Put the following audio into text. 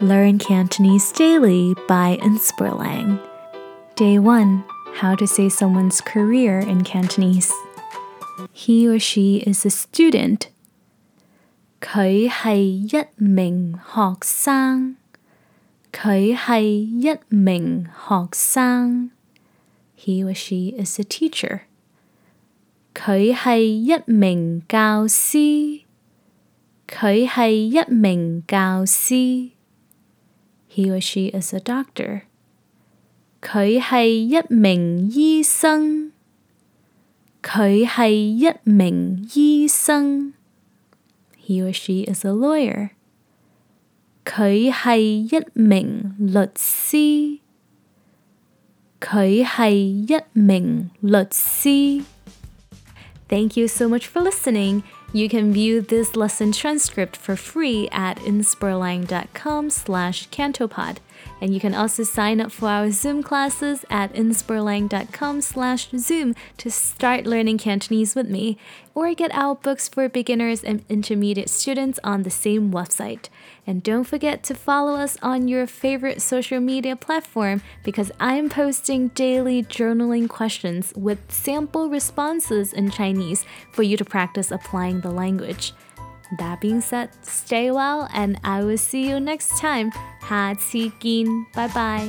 Learn Cantonese daily by Inspirlang. Day 1 How to say someone's career in Cantonese. He or she is a student. 佢系一名学生。佢系一名学生。He or she is a teacher. 佢系一名教师。佢系一名教师。 He or she is a doctor. 佢系一名医生。佢系一名医生。He or she is a lawyer. 佢系一名律师。佢系一名律师。Thank you so much for listening. You can view this lesson transcript for free at inspirlang.com slash cantopod. And you can also sign up for our Zoom classes at inspirlang.com slash Zoom to start learning Cantonese with me, or get our books for beginners and intermediate students on the same website. And don't forget to follow us on your favorite social media platform because I'm posting daily journaling questions with sample responses in Chinese for you to practice applying the language. That being said, stay well and I will see you next time. 下次见，拜拜。